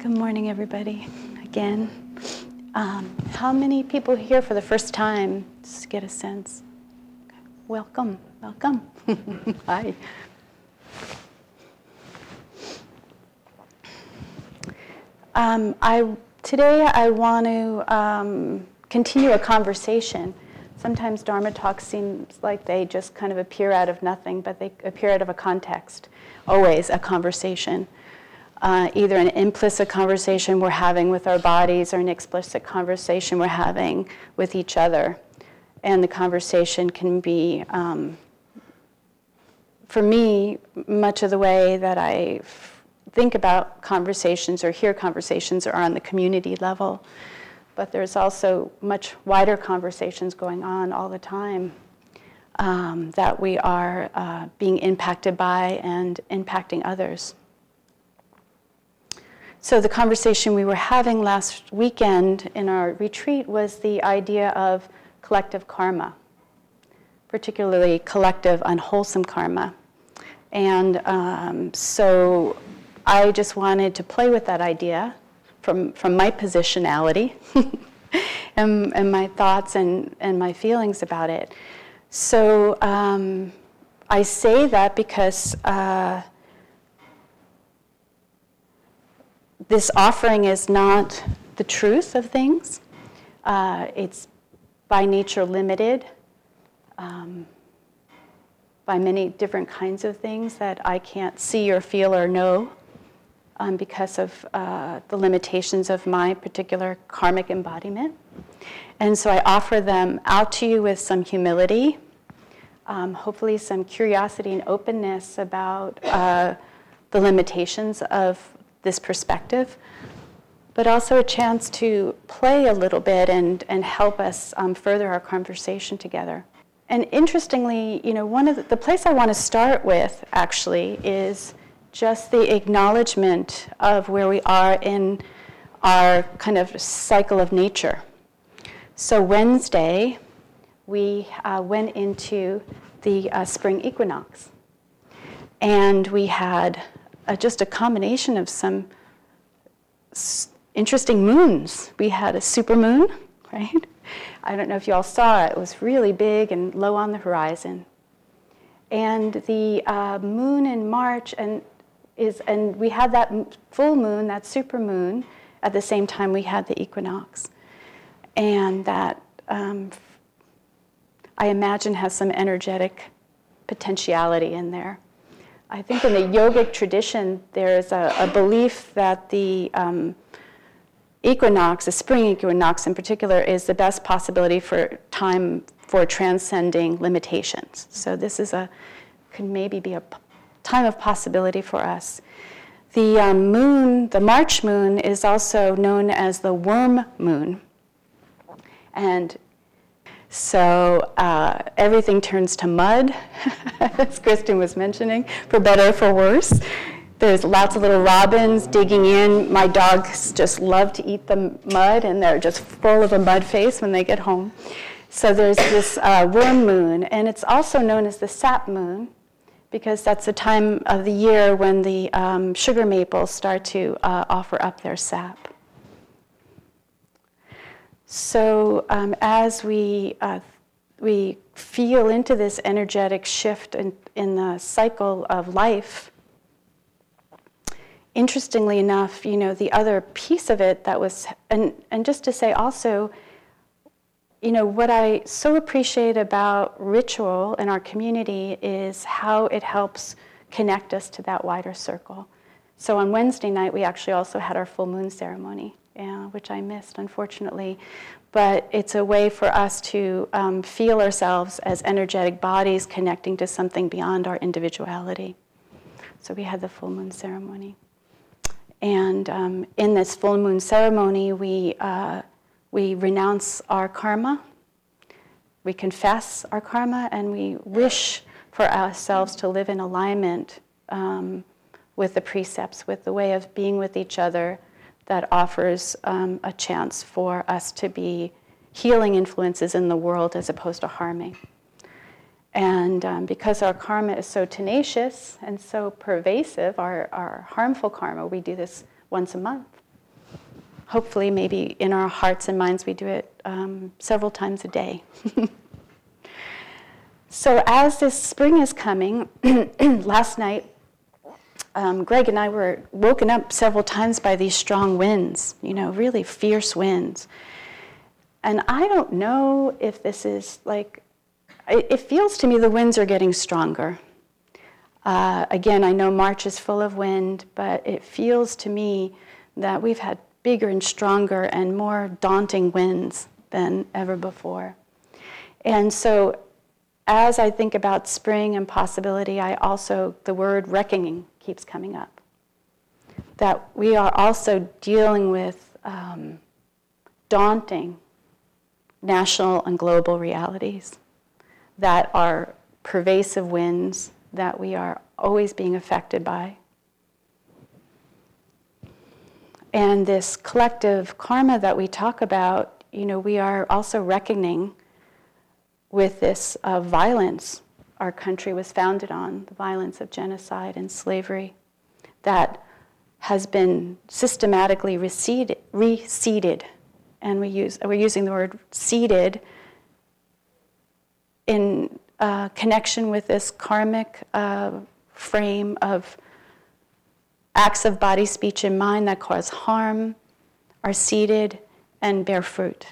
Good morning, everybody. Again, um, how many people here for the first time? Just to get a sense. Welcome, welcome. Hi. Um, I today I want to um, continue a conversation. Sometimes Dharma talks seems like they just kind of appear out of nothing, but they appear out of a context. Always a conversation uh, either an implicit conversation we're having with our bodies or an explicit conversation we're having with each other. And the conversation can be, um, for me, much of the way that I think about conversations or hear conversations are on the community level. But there's also much wider conversations going on all the time um, that we are uh, being impacted by and impacting others. So, the conversation we were having last weekend in our retreat was the idea of collective karma, particularly collective unwholesome karma. And um, so, I just wanted to play with that idea from, from my positionality and, and, my thoughts and, and my feelings about it. So, um, I say that because. Uh, this offering is not the truth of things. Uh, it's by nature limited um, by many different kinds of things that I can't see or feel or know um, because of uh, the limitations of my particular karmic embodiment. And so I offer them out to you with some humility, um, hopefully, some curiosity and openness about uh, the limitations of this perspective, but also a chance to play a little bit and, and help us um, further our conversation together. And interestingly, you know, one of the, the place I want to start with actually is just the acknowledgement of where we are in our kind of cycle of nature. So Wednesday, we uh, went into the uh, spring equinox, and we had uh, just a combination of some s- interesting moons. We had a super moon, right? I don't know if you all saw it. It was really big and low on the horizon. And the uh, moon in March, and is, and we had that full moon, that super moon, at the same time we had the equinox, and that um, I imagine has some energetic potentiality in there. I think in the yogic tradition, there's a, a belief that the um, equinox, the spring equinox in particular, is the best possibility for time for transcending limitations. So this is a can maybe be a time of possibility for us. The um, moon, the March moon, is also known as the worm moon, and so uh, everything turns to mud, as Kristen was mentioning, for better or for worse. There's lots of little robins digging in. My dogs just love to eat the mud, and they're just full of a mud face when they get home. So there's this uh, worm moon, and it's also known as the sap moon because that's the time of the year when the um, sugar maples start to uh, offer up their sap. So um, as we uh, we feel into this energetic shift in, in the cycle of life, interestingly enough, you know, the other piece of it that was, and, and just to say also, you know, what I so appreciate about ritual in our community is how it helps connect us to that wider circle. So on Wednesday night, we actually also had our full moon ceremony yeah, which I missed, unfortunately. But it's a way for us to um, feel ourselves as energetic bodies connecting to something beyond our individuality. So we had the full moon ceremony. And um, in this full moon ceremony, we, uh, we renounce our karma, we confess our karma, and we wish for ourselves to live in alignment um, with the precepts, with the way of being with each other that offers um, a chance for us to be healing influences in the world as opposed to harming. And um, because our karma is so tenacious and so pervasive, our, our harmful karma, we do this once a month. hopefully, maybe in our hearts and minds, we do it um, several times a day. so, as this spring is coming, last night, um, Greg and I were woken up several times by these strong winds, you know, really fierce winds. And I don't know if this is like, it, feels to me the winds are getting stronger. Uh, again, I know March is full of wind, but it feels to me that we've had bigger and stronger and more daunting winds than ever before. And so, as I think about spring and possibility, I also, the word reckoning keeps coming up. That we are also dealing with um, daunting national and global realities that are pervasive winds that we are always being affected by. And this collective karma that we talk about, you know, we are also reckoning with this uh, violence our country was founded on the violence of genocide and slavery that has been systematically reseeded, reseeded and we use, we're using the word seeded in uh, connection with this karmic uh, frame of acts of body, speech, and mind that cause harm, are seeded, and bear fruit.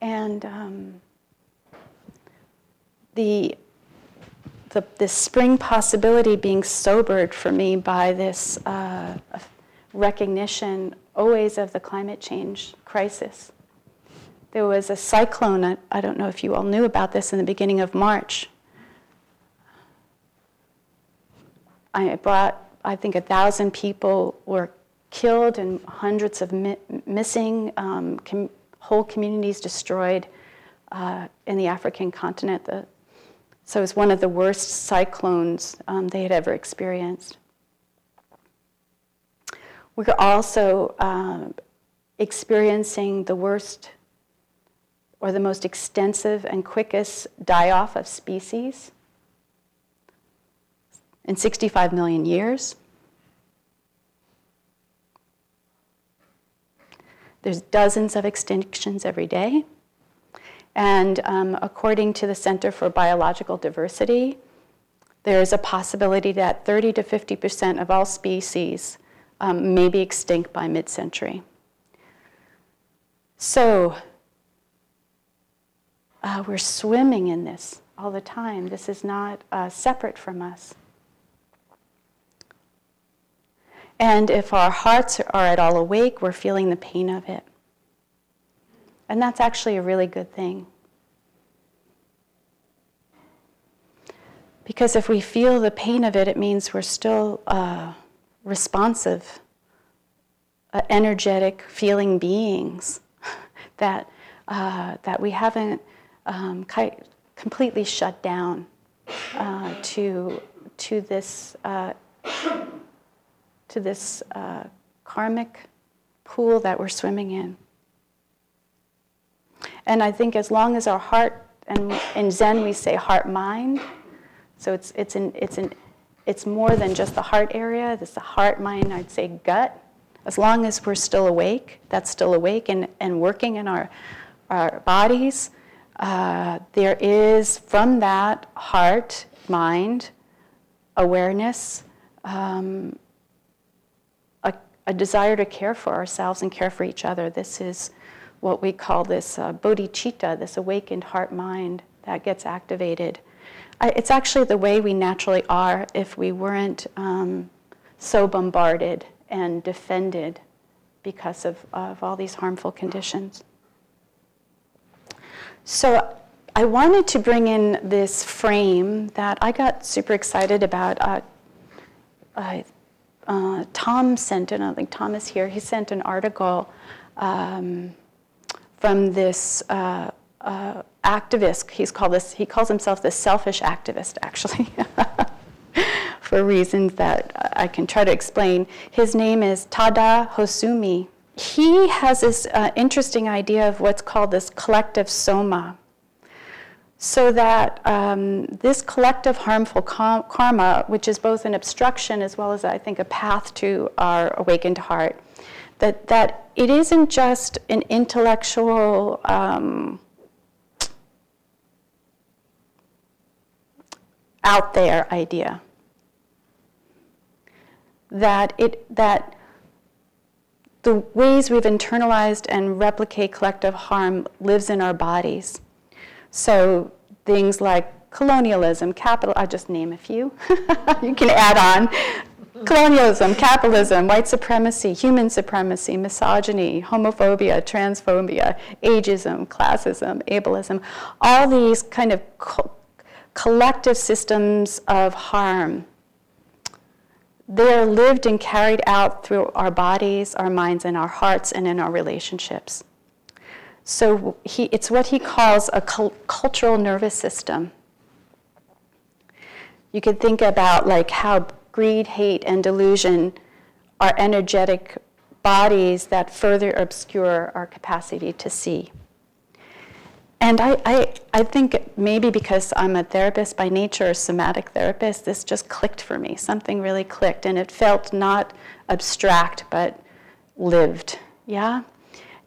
And um, the, the, this spring possibility being sobered for me by this uh, recognition always of the climate change crisis. There was a cyclone, I don't know if you all knew about this in the beginning of March. I brought, I think, a thousand people were killed and hundreds of mi- missing, um, com- whole communities destroyed uh, in the African continent. The so it was one of the worst cyclones um, they had ever experienced. We are also um, experiencing the worst or the most extensive and quickest die off of species in 65 million years. There's dozens of extinctions every day. And um, according to the Center for Biological Diversity, there is a possibility that 30 to 50% of all species um, may be extinct by mid century. So, uh, we're swimming in this all the time. This is not uh, separate from us. And if our hearts are at all awake, we're feeling the pain of it. And that's actually a really good thing. Because if we feel the pain of it, it means we're still uh, responsive, uh, energetic, feeling beings that, uh, that we haven't um, ki- completely shut down uh, to, to this, uh, to this uh, karmic pool that we're swimming in. And I think as long as our heart, and in Zen we say heart mind, so it's, it's, an, it's, an, it's more than just the heart area, it's the heart, mind, I'd say gut. As long as we're still awake, that's still awake and, and working in our, our bodies, uh, there is from that heart, mind, awareness, um, a, a, desire to care for ourselves and care for each other. This is what we call this uh, bodhicitta, this awakened heart mind that gets activated. I, it's actually the way we naturally are if we weren't um, so bombarded and defended because of, of all these harmful conditions. So I wanted to bring in this frame that I got super excited about. Uh, uh, Tom sent, and I think Tom is here, he sent an article um, from this uh, uh, activist. He's called this. He calls himself the selfish activist, actually, for reasons that I can try to explain. His name is Tada Hozumi. He has this uh, interesting idea of what's called this collective soma. so that um, this collective harmful karma, which is both an obstruction as well as, I think, a path to our awakened heart, that, that it isn't just an intellectual um, out there idea. That it that the ways we've internalized and replicate collective harm lives in our bodies. So things like colonialism, capital, I'll just name a few. you can add on. Colonialism, capitalism, white supremacy, human supremacy, misogyny, homophobia, transphobia, ageism, classism, ableism, all these kind of co- collective systems of harm. They are lived and carried out through our bodies, our minds, and our hearts, and in our relationships. So he, it's what he calls a cultural nervous system. You could think about like how greed, hate, and delusion are energetic bodies that further obscure our capacity to see. And I, I, I think maybe because I'm a therapist by nature, a somatic therapist, this just clicked for me. Something really clicked, and it felt not abstract, but lived. Yeah?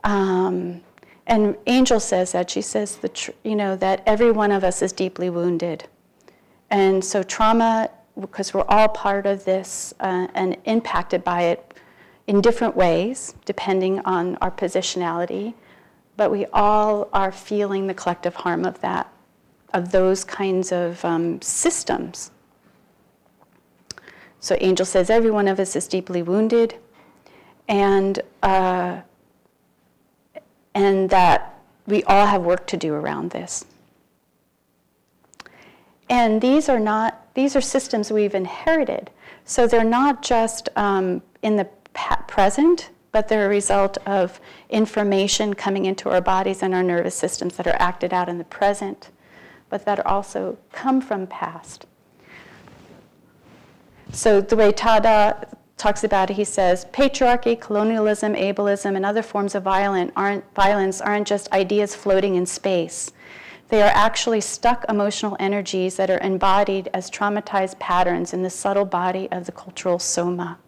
Um, and Angel says that. She says, the tr- you know, that every one of us is deeply wounded. And so trauma because we're all part of this uh, and impacted by it in different ways, depending on our positionality. But we all are feeling the collective harm of that, of those kinds of um, systems. So Angel says every one of us is deeply wounded, and uh, and that we all have work to do around this. And these are not these are systems we've inherited. So they're not just um, in the present, but they're a result of information coming into our bodies and our nervous systems that are acted out in the present, but that also come from past. So the way Tada talks about it, he says, patriarchy, colonialism, ableism, and other forms of violent aren't, violence aren't just ideas floating in space. They are actually stuck emotional energies that are embodied as traumatized patterns in the subtle body of the cultural soma.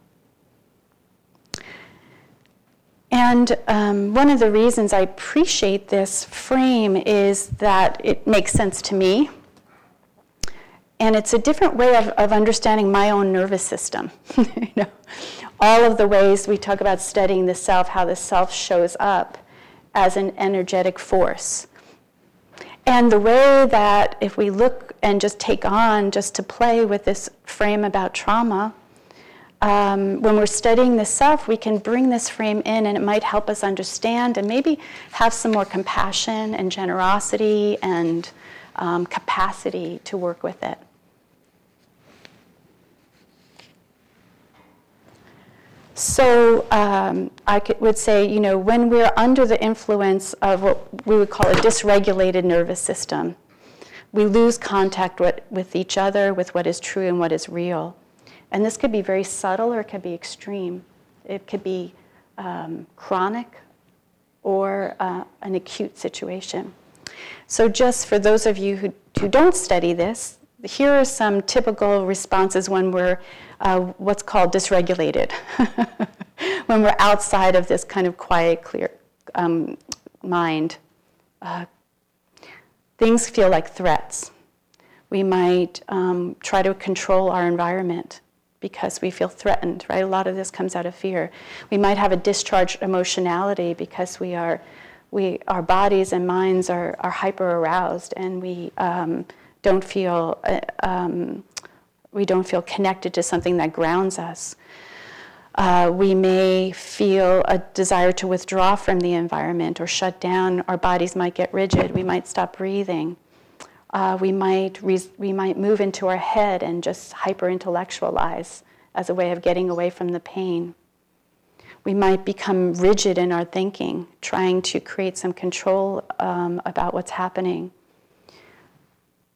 And um, one of the reasons I appreciate this frame is that it makes sense to me. And it's a different way of, of understanding my own nervous system. you know, all of the ways we talk about studying the self, how the self shows up as an energetic force. And the way that if we look and just take on, just to play with this frame about trauma, um, when we're studying the self, we can bring this frame in and it might help us understand and maybe have some more compassion and generosity and um, capacity to work with it. So um, I could, would say, you know, when we're under the influence of what we would call a dysregulated nervous system, we lose contact with, with each other, with what is true and what is real. And this could be very subtle or it could be extreme. It could be um, chronic or uh, an acute situation. So, just for those of you who, who don't study this, here are some typical responses when we're uh, what's called dysregulated, when we're outside of this kind of quiet, clear um, mind. Uh, things feel like threats. We might um, try to control our environment because we feel threatened, right? A lot of this comes out of fear. We might have a discharged emotionality because we are, we, our bodies and minds are, are hyper aroused and we um, don't feel uh, um, we don't feel connected to something that grounds us. Uh, we may feel a desire to withdraw from the environment or shut down. Our bodies might get rigid. We might stop breathing. Uh, we, might we might move into our head and just hyper intellectualize as a way of getting away from the pain. We might become rigid in our thinking, trying to create some control um, about what's happening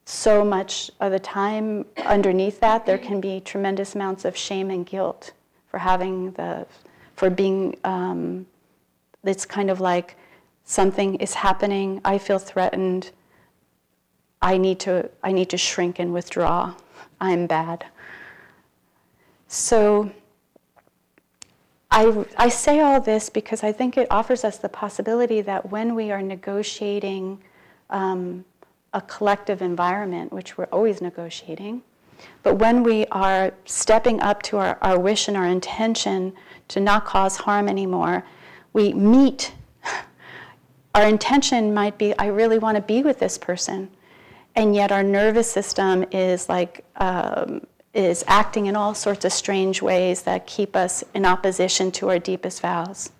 so much of the time underneath that there can be tremendous amounts of shame and guilt for having the for being um, it's kind of like something is happening i feel threatened I need to, I need to shrink and withdraw. I'm bad. So I, I say all this because I think it offers us the possibility that when we are negotiating um, a collective environment, which we're always negotiating, but when we are stepping up to our, our wish and our intention to not cause harm anymore, we meet. Our intention might be, I really want to be with this person. And yet our nervous system is like, um, is acting in all sorts of strange ways that keep us in opposition to our deepest vows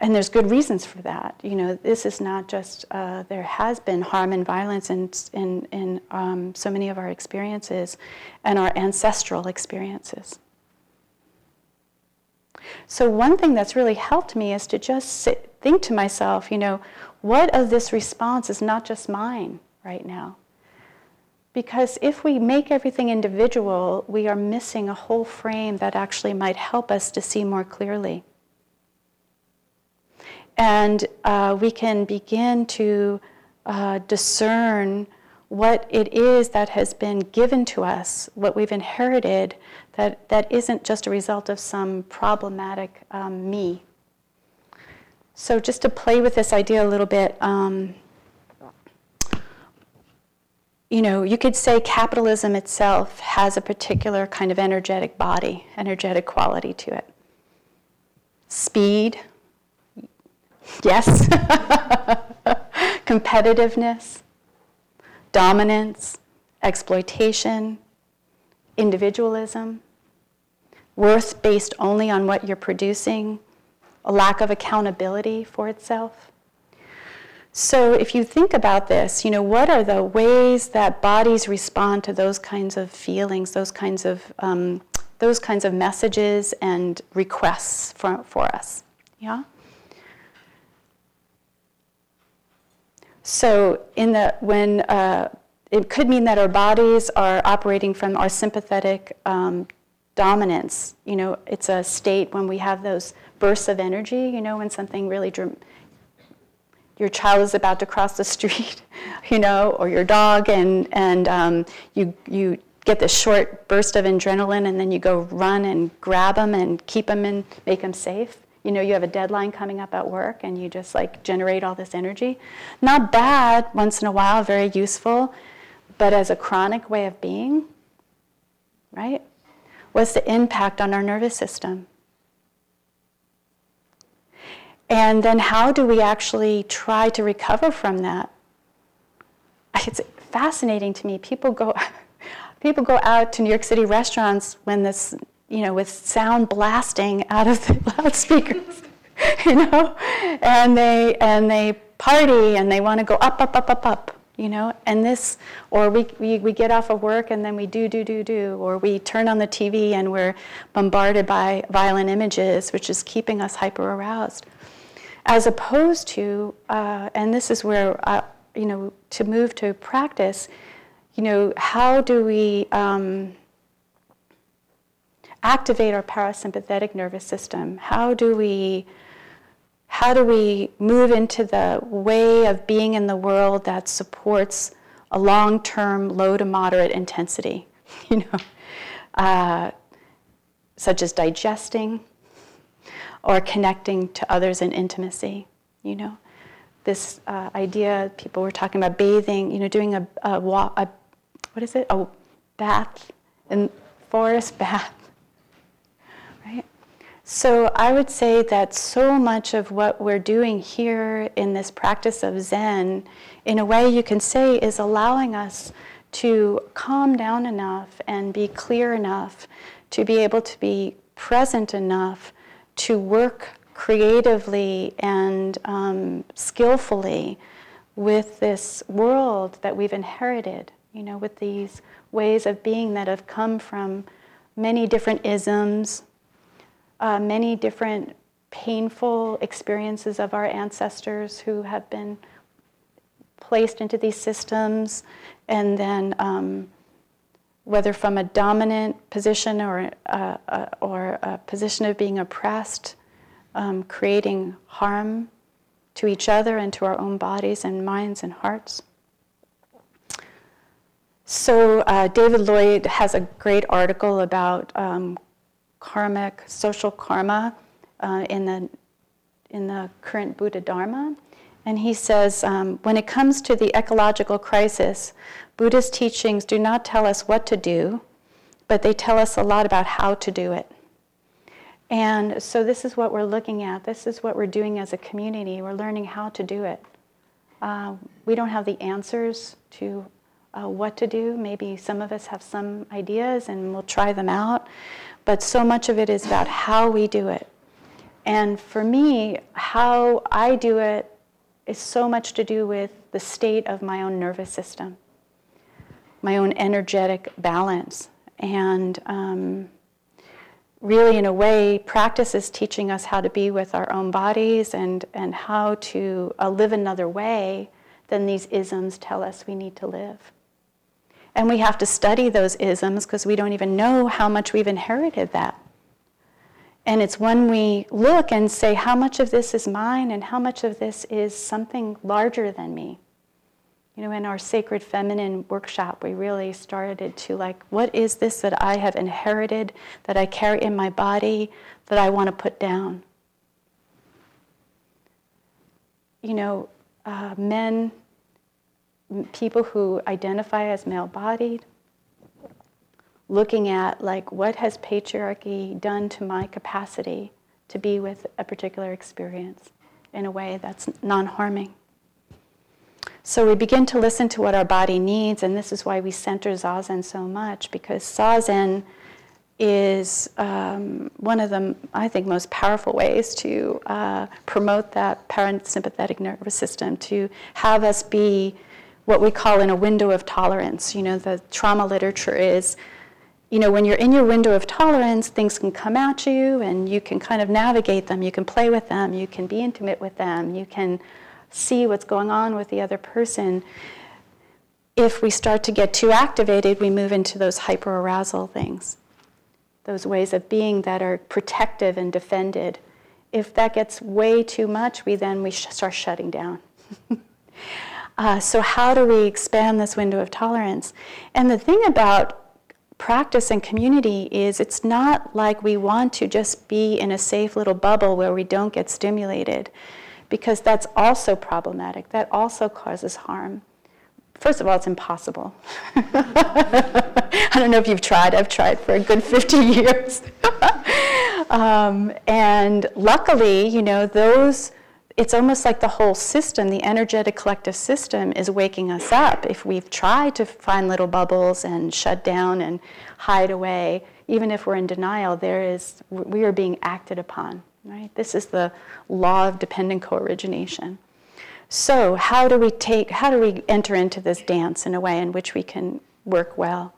and there's good reasons for that. You know, this is not just uh, there has been harm and violence in in, in um, so many of our experiences, and our ancestral experiences. So one thing that's really helped me is to just sit, think to myself, you know, what of this response is not just mine right now? Because if we make everything individual, we are missing a whole frame that actually might help us to see more clearly. And uh, we can begin to uh, discern what it is that has been given to us, what we've inherited, that, that isn't just a result of some problematic um, me. So, just to play with this idea a little bit, um, you know, you could say capitalism itself has a particular kind of energetic body, energetic quality to it. Speed, Yes. Competitiveness, dominance, exploitation, individualism, worth based only on what you're producing, a lack of accountability for itself. So, if you think about this, you know, what are the ways that bodies respond to those kinds of feelings, those kinds of, um, those kinds of messages and requests for, for us? Yeah? So in the when uh, it could mean that our bodies are operating from our sympathetic um, dominance. You know, it's a state when we have those bursts of energy. You know, when something really dr- your child is about to cross the street, you know, or your dog, and and um, you you get this short burst of adrenaline, and then you go run and grab them and keep them and make them safe you know you have a deadline coming up at work and you just like generate all this energy. Not bad once in a while very useful but as a chronic way of being right? What's the impact on our nervous system? And then how do we actually try to recover from that? It's fascinating to me. People go people go out to new york city restaurants when this you know, with sound blasting out of the loudspeakers, you know, and they and they party and they want to go up, up, up, up, up, you know, and this, or we, we, we get off of work and then we do, do, do, do, or we turn on the TV and we're bombarded by violent images, which is keeping us hyper aroused. As opposed to, uh, and this is where, uh, you know, to move to practice, you know, how do we, um, activate our parasympathetic nervous system? How do we how do we move into the way of being in the world that supports a long-term low to moderate intensity you know uh, such as digesting or connecting to others in intimacy you know this uh, idea people were talking about bathing you know doing a, a, a what is it a bath in forest bath so I would say that so much of what we're doing here in this practice of Zen, in a way you can say, is allowing us to calm down enough and be clear enough to be able to be present enough to work creatively and um, skillfully with this world that we've inherited, you know, with these ways of being that have come from many different isms, uh, many different painful experiences of our ancestors who have been placed into these systems, and then um, whether from a dominant position or, uh, uh, or a position of being oppressed, um, creating harm to each other and to our own bodies and minds and hearts. So, uh, David Loy has a great article about um, karmic, social karma uh, in, the, in the current Buddha Dharma. And he says um, when it comes to the ecological crisis, Buddhist teachings do not tell us what to do, but they tell us a lot about how to do it. And so, this is what we're looking at. This is what we're doing as a community. We're learning how to do it. Uh, we don't have the answers to uh, what to do. Maybe some of us have some ideas and we'll try them out. But so much of it is about how we do it. And for me, how I do it is so much to do with the state of my own nervous system, my own energetic balance. And um, really, in a way, practice is teaching us how to be with our own bodies and, and how to uh, live another way than these isms tell us we need to live. And we have to study those isms because we don't even know how much we've inherited that. And it's when we look and say, how much of this is mine and how much of this is something larger than me. You know, in our sacred feminine workshop, we really started to like, what is this that I have inherited, that I carry in my body, that I want to put down? You know, uh, men, people who identify as male bodied, looking at like what has patriarchy done to my capacity to be with a particular experience in a way that's non-harming. So we begin to listen to what our body needs, and this is why we center zazen so much because zazen is um, one of the, I think, most powerful ways to uh, promote that parasympathetic nervous system, to have us be what we call in a window of tolerance. You know, the trauma literature is you know, when you're in your window of tolerance, things can come at you and you can kind of navigate them. You can play with them. You can be intimate with them. You can see what's going on with the other person. If we start to get too activated, we move into those hyperarousal things, those ways of being that are protective and defended. If that gets way too much, we then we start shutting down. uh, so how do we expand this window of tolerance? And the thing about practice and community is it's not like we want to just be in a safe little bubble where we don't get stimulated, because that's also problematic. That also causes harm. First of all, it's impossible. I don't know if you've tried, I've tried for a good 50 years. um, and luckily, you know, those it's almost like the whole system, the energetic collective system, is waking us up. If we've tried to find little bubbles and shut down and hide away, even if we're in denial, there is we are being acted upon. Right? This is the law of dependent co-origination. So how do we take? How do we enter into this dance in a way in which we can work well?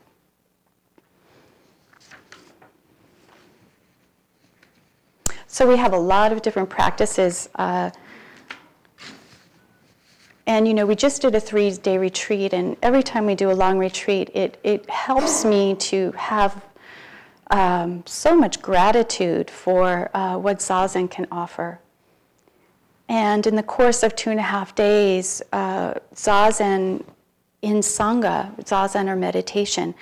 So we have a lot of different practices. Uh, and you know, we just did a three-day retreat, and every time we do a long retreat, it it helps me to have um, so much gratitude for uh, what zazen can offer. And in the course of two and a half days, uh, zazen in sangha, zazen or meditation,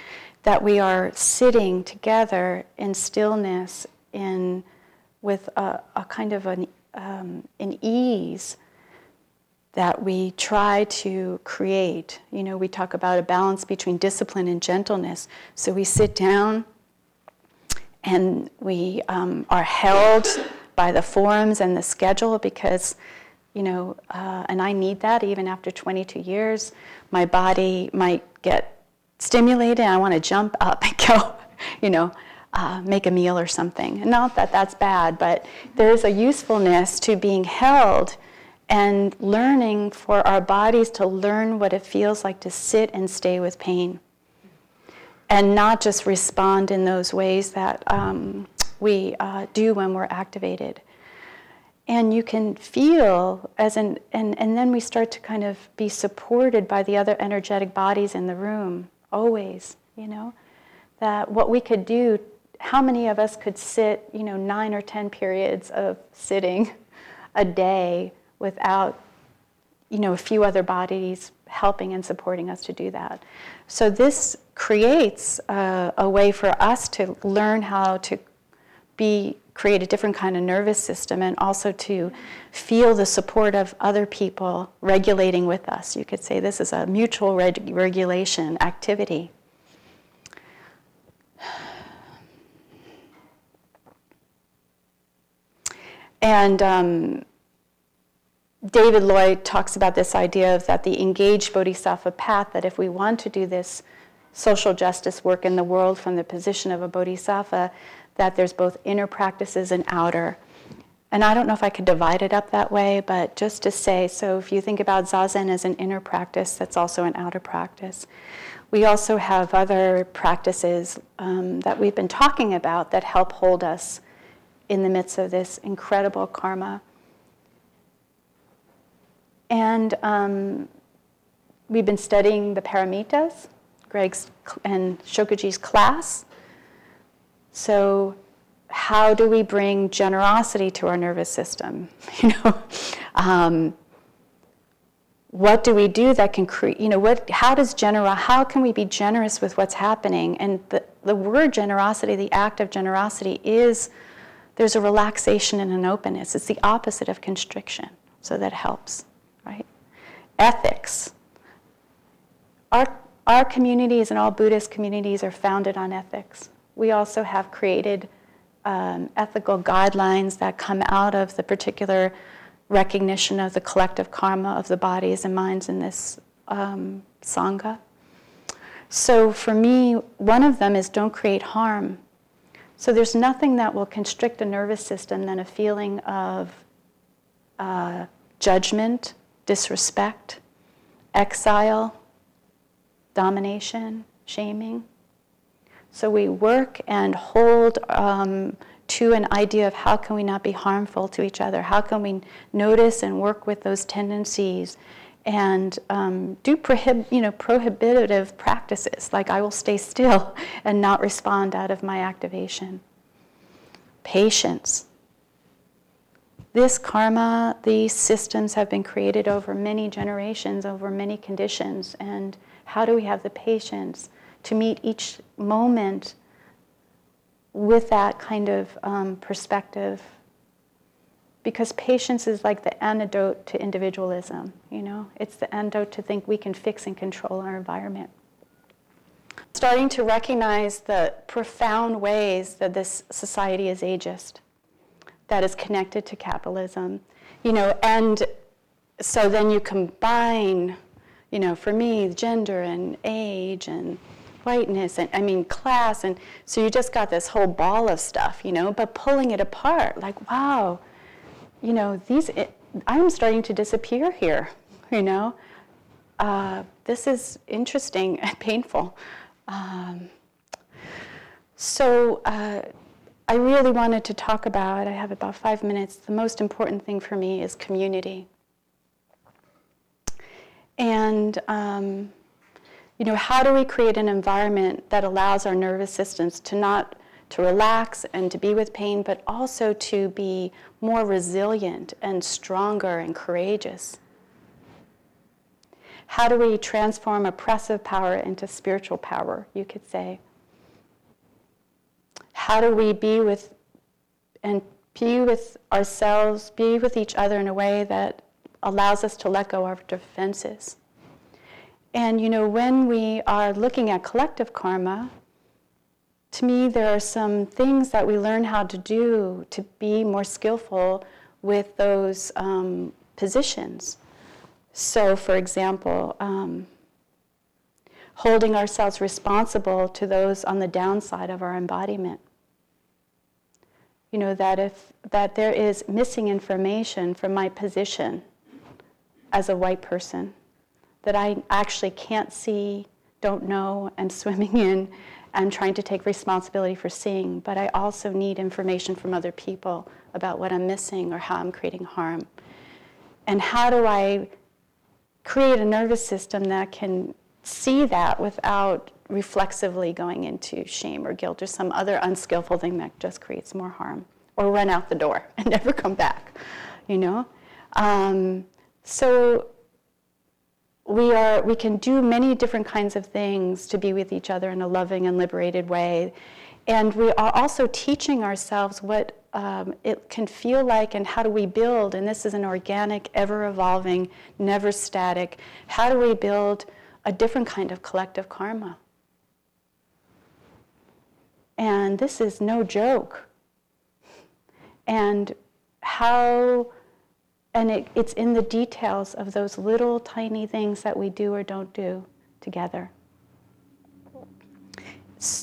that we are sitting together in stillness, in with a, a kind of an, um, an ease that we try to create. You know, we talk about a balance between discipline and gentleness. So we sit down and we um, are held by the forums and the schedule because, you know, uh, and I need that even after 22 years. My body might get stimulated I want to jump up and go, you know, uh, make a meal or something. Not that that's bad, but there is a usefulness to being held and learning for our bodies to learn what it feels like to sit and stay with pain and not just respond in those ways that um, we uh, do when we're activated. And you can feel as an, and, and then we start to kind of be supported by the other energetic bodies in the room, always, you know, that what we could do, how many of us could sit, you know, nine or 10 periods of sitting a day without, you know, a few other bodies helping and supporting us to do that. So this creates a, a way for us to learn how to be create a different kind of nervous system and also to feel the support of other people regulating with us. You could say this is a mutual reg- regulation activity. And um, David Loy talks about this idea of that the engaged bodhisattva path, that if we want to do this social justice work in the world from the position of a bodhisattva, that there's both inner practices and outer. And I don't know if I could divide it up that way, but just to say so if you think about Zazen as an inner practice, that's also an outer practice. We also have other practices um, that we've been talking about that help hold us in the midst of this incredible karma. And um, we've been studying the paramitas, Greg's and Shokuji's class. So, how do we bring generosity to our nervous system? You know, um, what do we do that can create? You know, what? How does genera? How can we be generous with what's happening? And the the word generosity, the act of generosity, is there's a relaxation and an openness. It's the opposite of constriction, so that helps? Ethics. Our, our communities and all Buddhist communities are founded on ethics. We also have created um, ethical guidelines that come out of the particular recognition of the collective karma of the bodies and minds in this um, Sangha. So for me, one of them is don't create harm. So there's nothing that will constrict a nervous system than a feeling of uh, judgment, disrespect, exile, domination, shaming. So we work and hold um, to an idea of how can we not be harmful to each other? How can we notice and work with those tendencies and um, do prohib- you know, prohibitive practices, like I will stay still and not respond out of my activation. Patience. This karma, these systems have been created over many generations, over many conditions. And how do we have the patience to meet each moment with that kind of um, perspective? Because patience is like the antidote to individualism, you know? It's the antidote to think we can fix and control our environment. Starting to recognize the profound ways that this society is ageist that is connected to capitalism. You know, and so then you combine, you know, for me, gender and age and whiteness and I mean class and so you just got this whole ball of stuff, you know, but pulling it apart, like, wow, you know, these it, I'm starting to disappear here, you know. Uh, this is interesting and painful. Um, so uh, I really wanted to talk about, I have about five minutes, the most important thing for me is community. And, um, you know, how do we create an environment that allows our nervous systems to not to relax and to be with pain, but also to be more resilient and stronger and courageous? How do we transform oppressive power into spiritual power, you could say? How do we be with and be with ourselves, be with each other in a way that allows us to let go of our defenses. And you know, when we are looking at collective karma, to me, there are some things that we learn how to do to be more skillful with those um, positions. So, for example, um, holding ourselves responsible to those on the downside of our embodiment you know, that if that there is missing information from my position as a white person that I actually can't see, don't know, am swimming in, I'm trying to take responsibility for seeing, but I also need information from other people about what I'm missing or how I'm creating harm. And how do I create a nervous system that can see that without reflexively going into shame or guilt or some other unskillful thing that just creates more harm or run out the door and never come back, you know? Um, so we are we can do many different kinds of things to be with each other in a loving and liberated way and we are also teaching ourselves what um, it can feel like and how do we build and this is an organic ever evolving never static how do we build a different kind of collective karma and this is no joke and how and it, it's in the details of those little tiny things that we do or don't do together.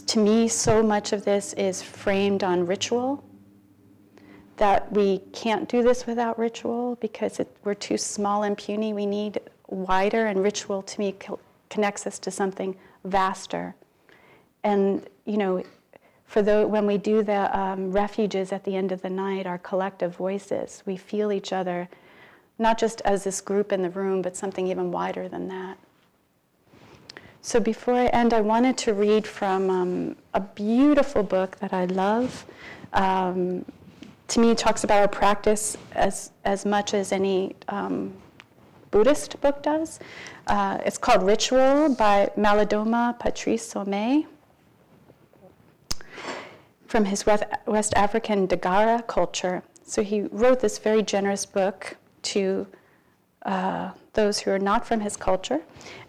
To me, so much of this is framed on ritual, that we can't do this without ritual because it, we're too small and puny. We need wider, and ritual to me connects us to something vaster. And, you know, for the, when we do the um, refuges at the end of the night, our collective voices, we feel each other not just as this group in the room, but something even wider than that. So before I end, I wanted to read from um, a beautiful book that I love. Um, to me, it talks about our practice as, as much as any um, Buddhist book does. Uh, it's called Ritual by Malidoma Patrice Somé from his West African Dagara culture. So he wrote this very generous book to uh, those who are not from his culture.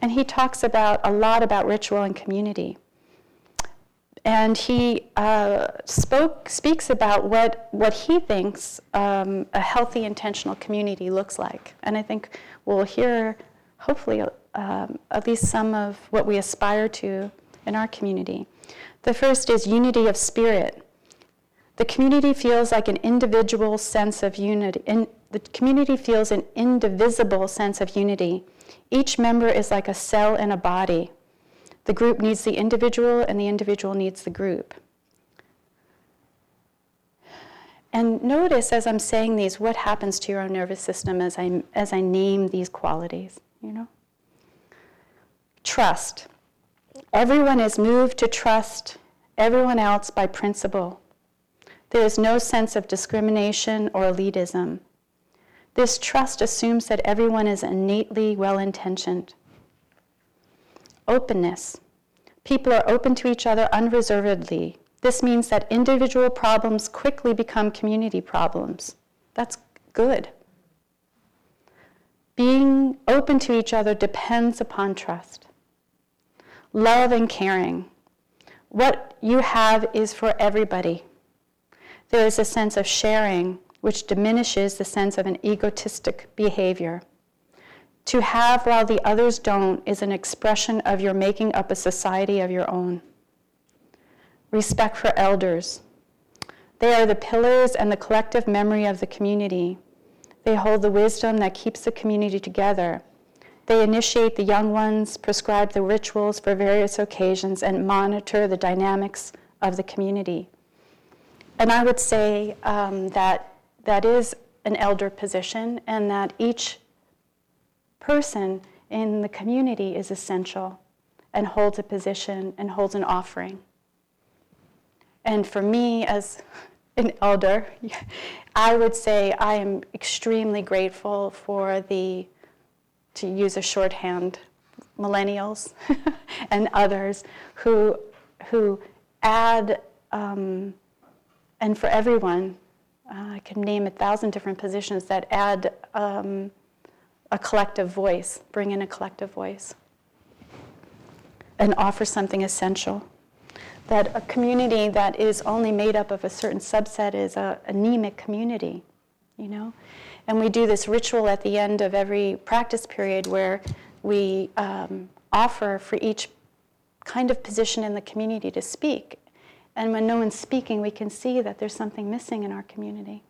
And he talks about a lot about ritual and community. And he uh, spoke, speaks about what, what he thinks um, a healthy, intentional community looks like. And I think we'll hear, hopefully, um, at least some of what we aspire to in our community. The first is unity of spirit. The community feels like an individual sense of unity, in, the community feels an indivisible sense of unity. Each member is like a cell in a body. The group needs the individual, and the individual needs the group. And notice as I'm saying these, what happens to your own nervous system as I, as I name these qualities, you know? Trust. Everyone is moved to trust everyone else by principle. There is no sense of discrimination or elitism. This trust assumes that everyone is innately well intentioned. Openness. People are open to each other unreservedly. This means that individual problems quickly become community problems. That's good. Being open to each other depends upon trust. Love and caring. What you have is for everybody. There is a sense of sharing which diminishes the sense of an egotistic behavior. To have while the others don't is an expression of your making up a society of your own. Respect for elders. They are the pillars and the collective memory of the community. They hold the wisdom that keeps the community together. They initiate the young ones, prescribe the rituals for various occasions, and monitor the dynamics of the community. And I would say um, that that is an elder position and that each person in the community is essential and holds a position and holds an offering. And for me, as an elder, I would say I am extremely grateful for the, to use a shorthand, millennials and others who, who add, um, and for everyone uh, I can name a thousand different positions that add um, a collective voice, bring in a collective voice, and offer something essential. That a community that is only made up of a certain subset is anemic community, you know? And we do this ritual at the end of every practice period where we um, offer for each kind of position in the community to speak and when no one's speaking, we can see that there's something missing in our community.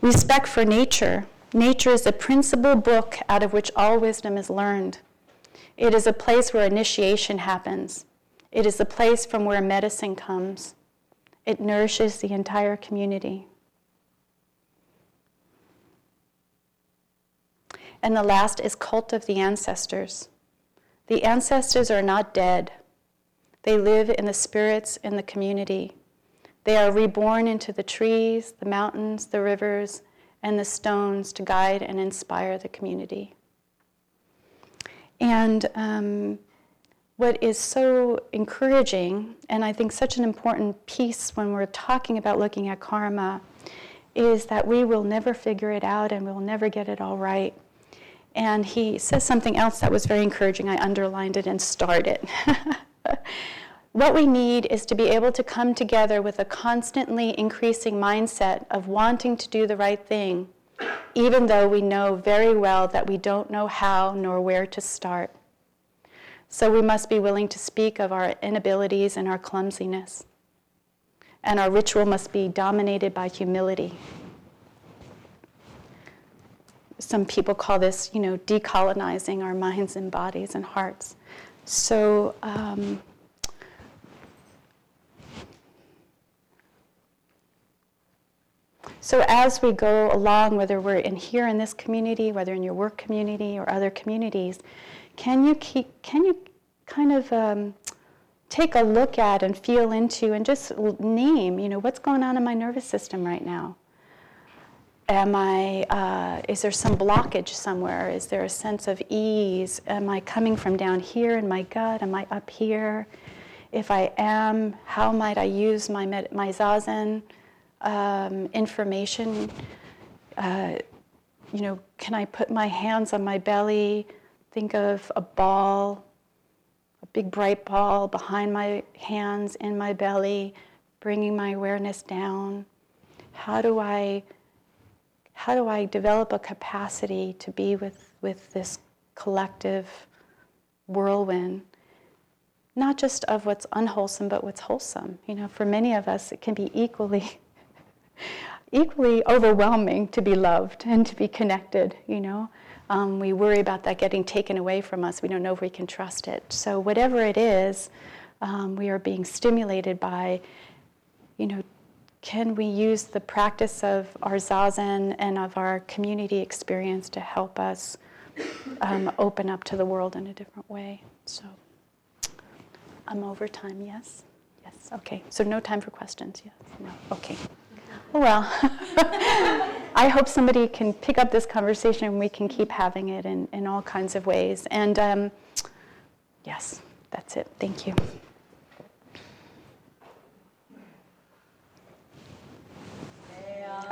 Respect for nature. Nature is the principal book out of which all wisdom is learned. It is a place where initiation happens. It is the place from where medicine comes. It nourishes the entire community. And the last is cult of the ancestors. The ancestors are not dead. They live in the spirits in the community. They are reborn into the trees, the mountains, the rivers, and the stones to guide and inspire the community. And um, what is so encouraging, and I think such an important piece when we're talking about looking at karma, is that we will never figure it out and we'll never get it all right. And he says something else that was very encouraging. I underlined it and starred it. what we need is to be able to come together with a constantly increasing mindset of wanting to do the right thing, even though we know very well that we don't know how nor where to start. So we must be willing to speak of our inabilities and our clumsiness. And our ritual must be dominated by humility. Some people call this, you know, decolonizing our minds and bodies and hearts. So, um, so as we go along, whether we're in here in this community, whether in your work community or other communities, can you keep, can you kind of um, take a look at and feel into and just name, you know, what's going on in my nervous system right now? Am I, uh, is there some blockage somewhere? Is there a sense of ease? Am I coming from down here in my gut? Am I up here? If I am, how might I use my, med- my zazen um, information? Uh, you know, can I put my hands on my belly? Think of a ball, a big bright ball behind my hands in my belly, bringing my awareness down. How do I how do I develop a capacity to be with, with this collective whirlwind? Not just of what's unwholesome, but what's wholesome. You know, for many of us, it can be equally equally overwhelming to be loved and to be connected, you know. Um, we worry about that getting taken away from us. We don't know if we can trust it. So, whatever it is, um, we are being stimulated by, you know, can we use the practice of our zazen and of our community experience to help us um, open up to the world in a different way? So, I'm over time, yes? Yes, okay. So, no time for questions, yes? No, okay. Well. I hope somebody can pick up this conversation and we can keep having it in, in all kinds of ways. And um, yes, that's it. Thank you.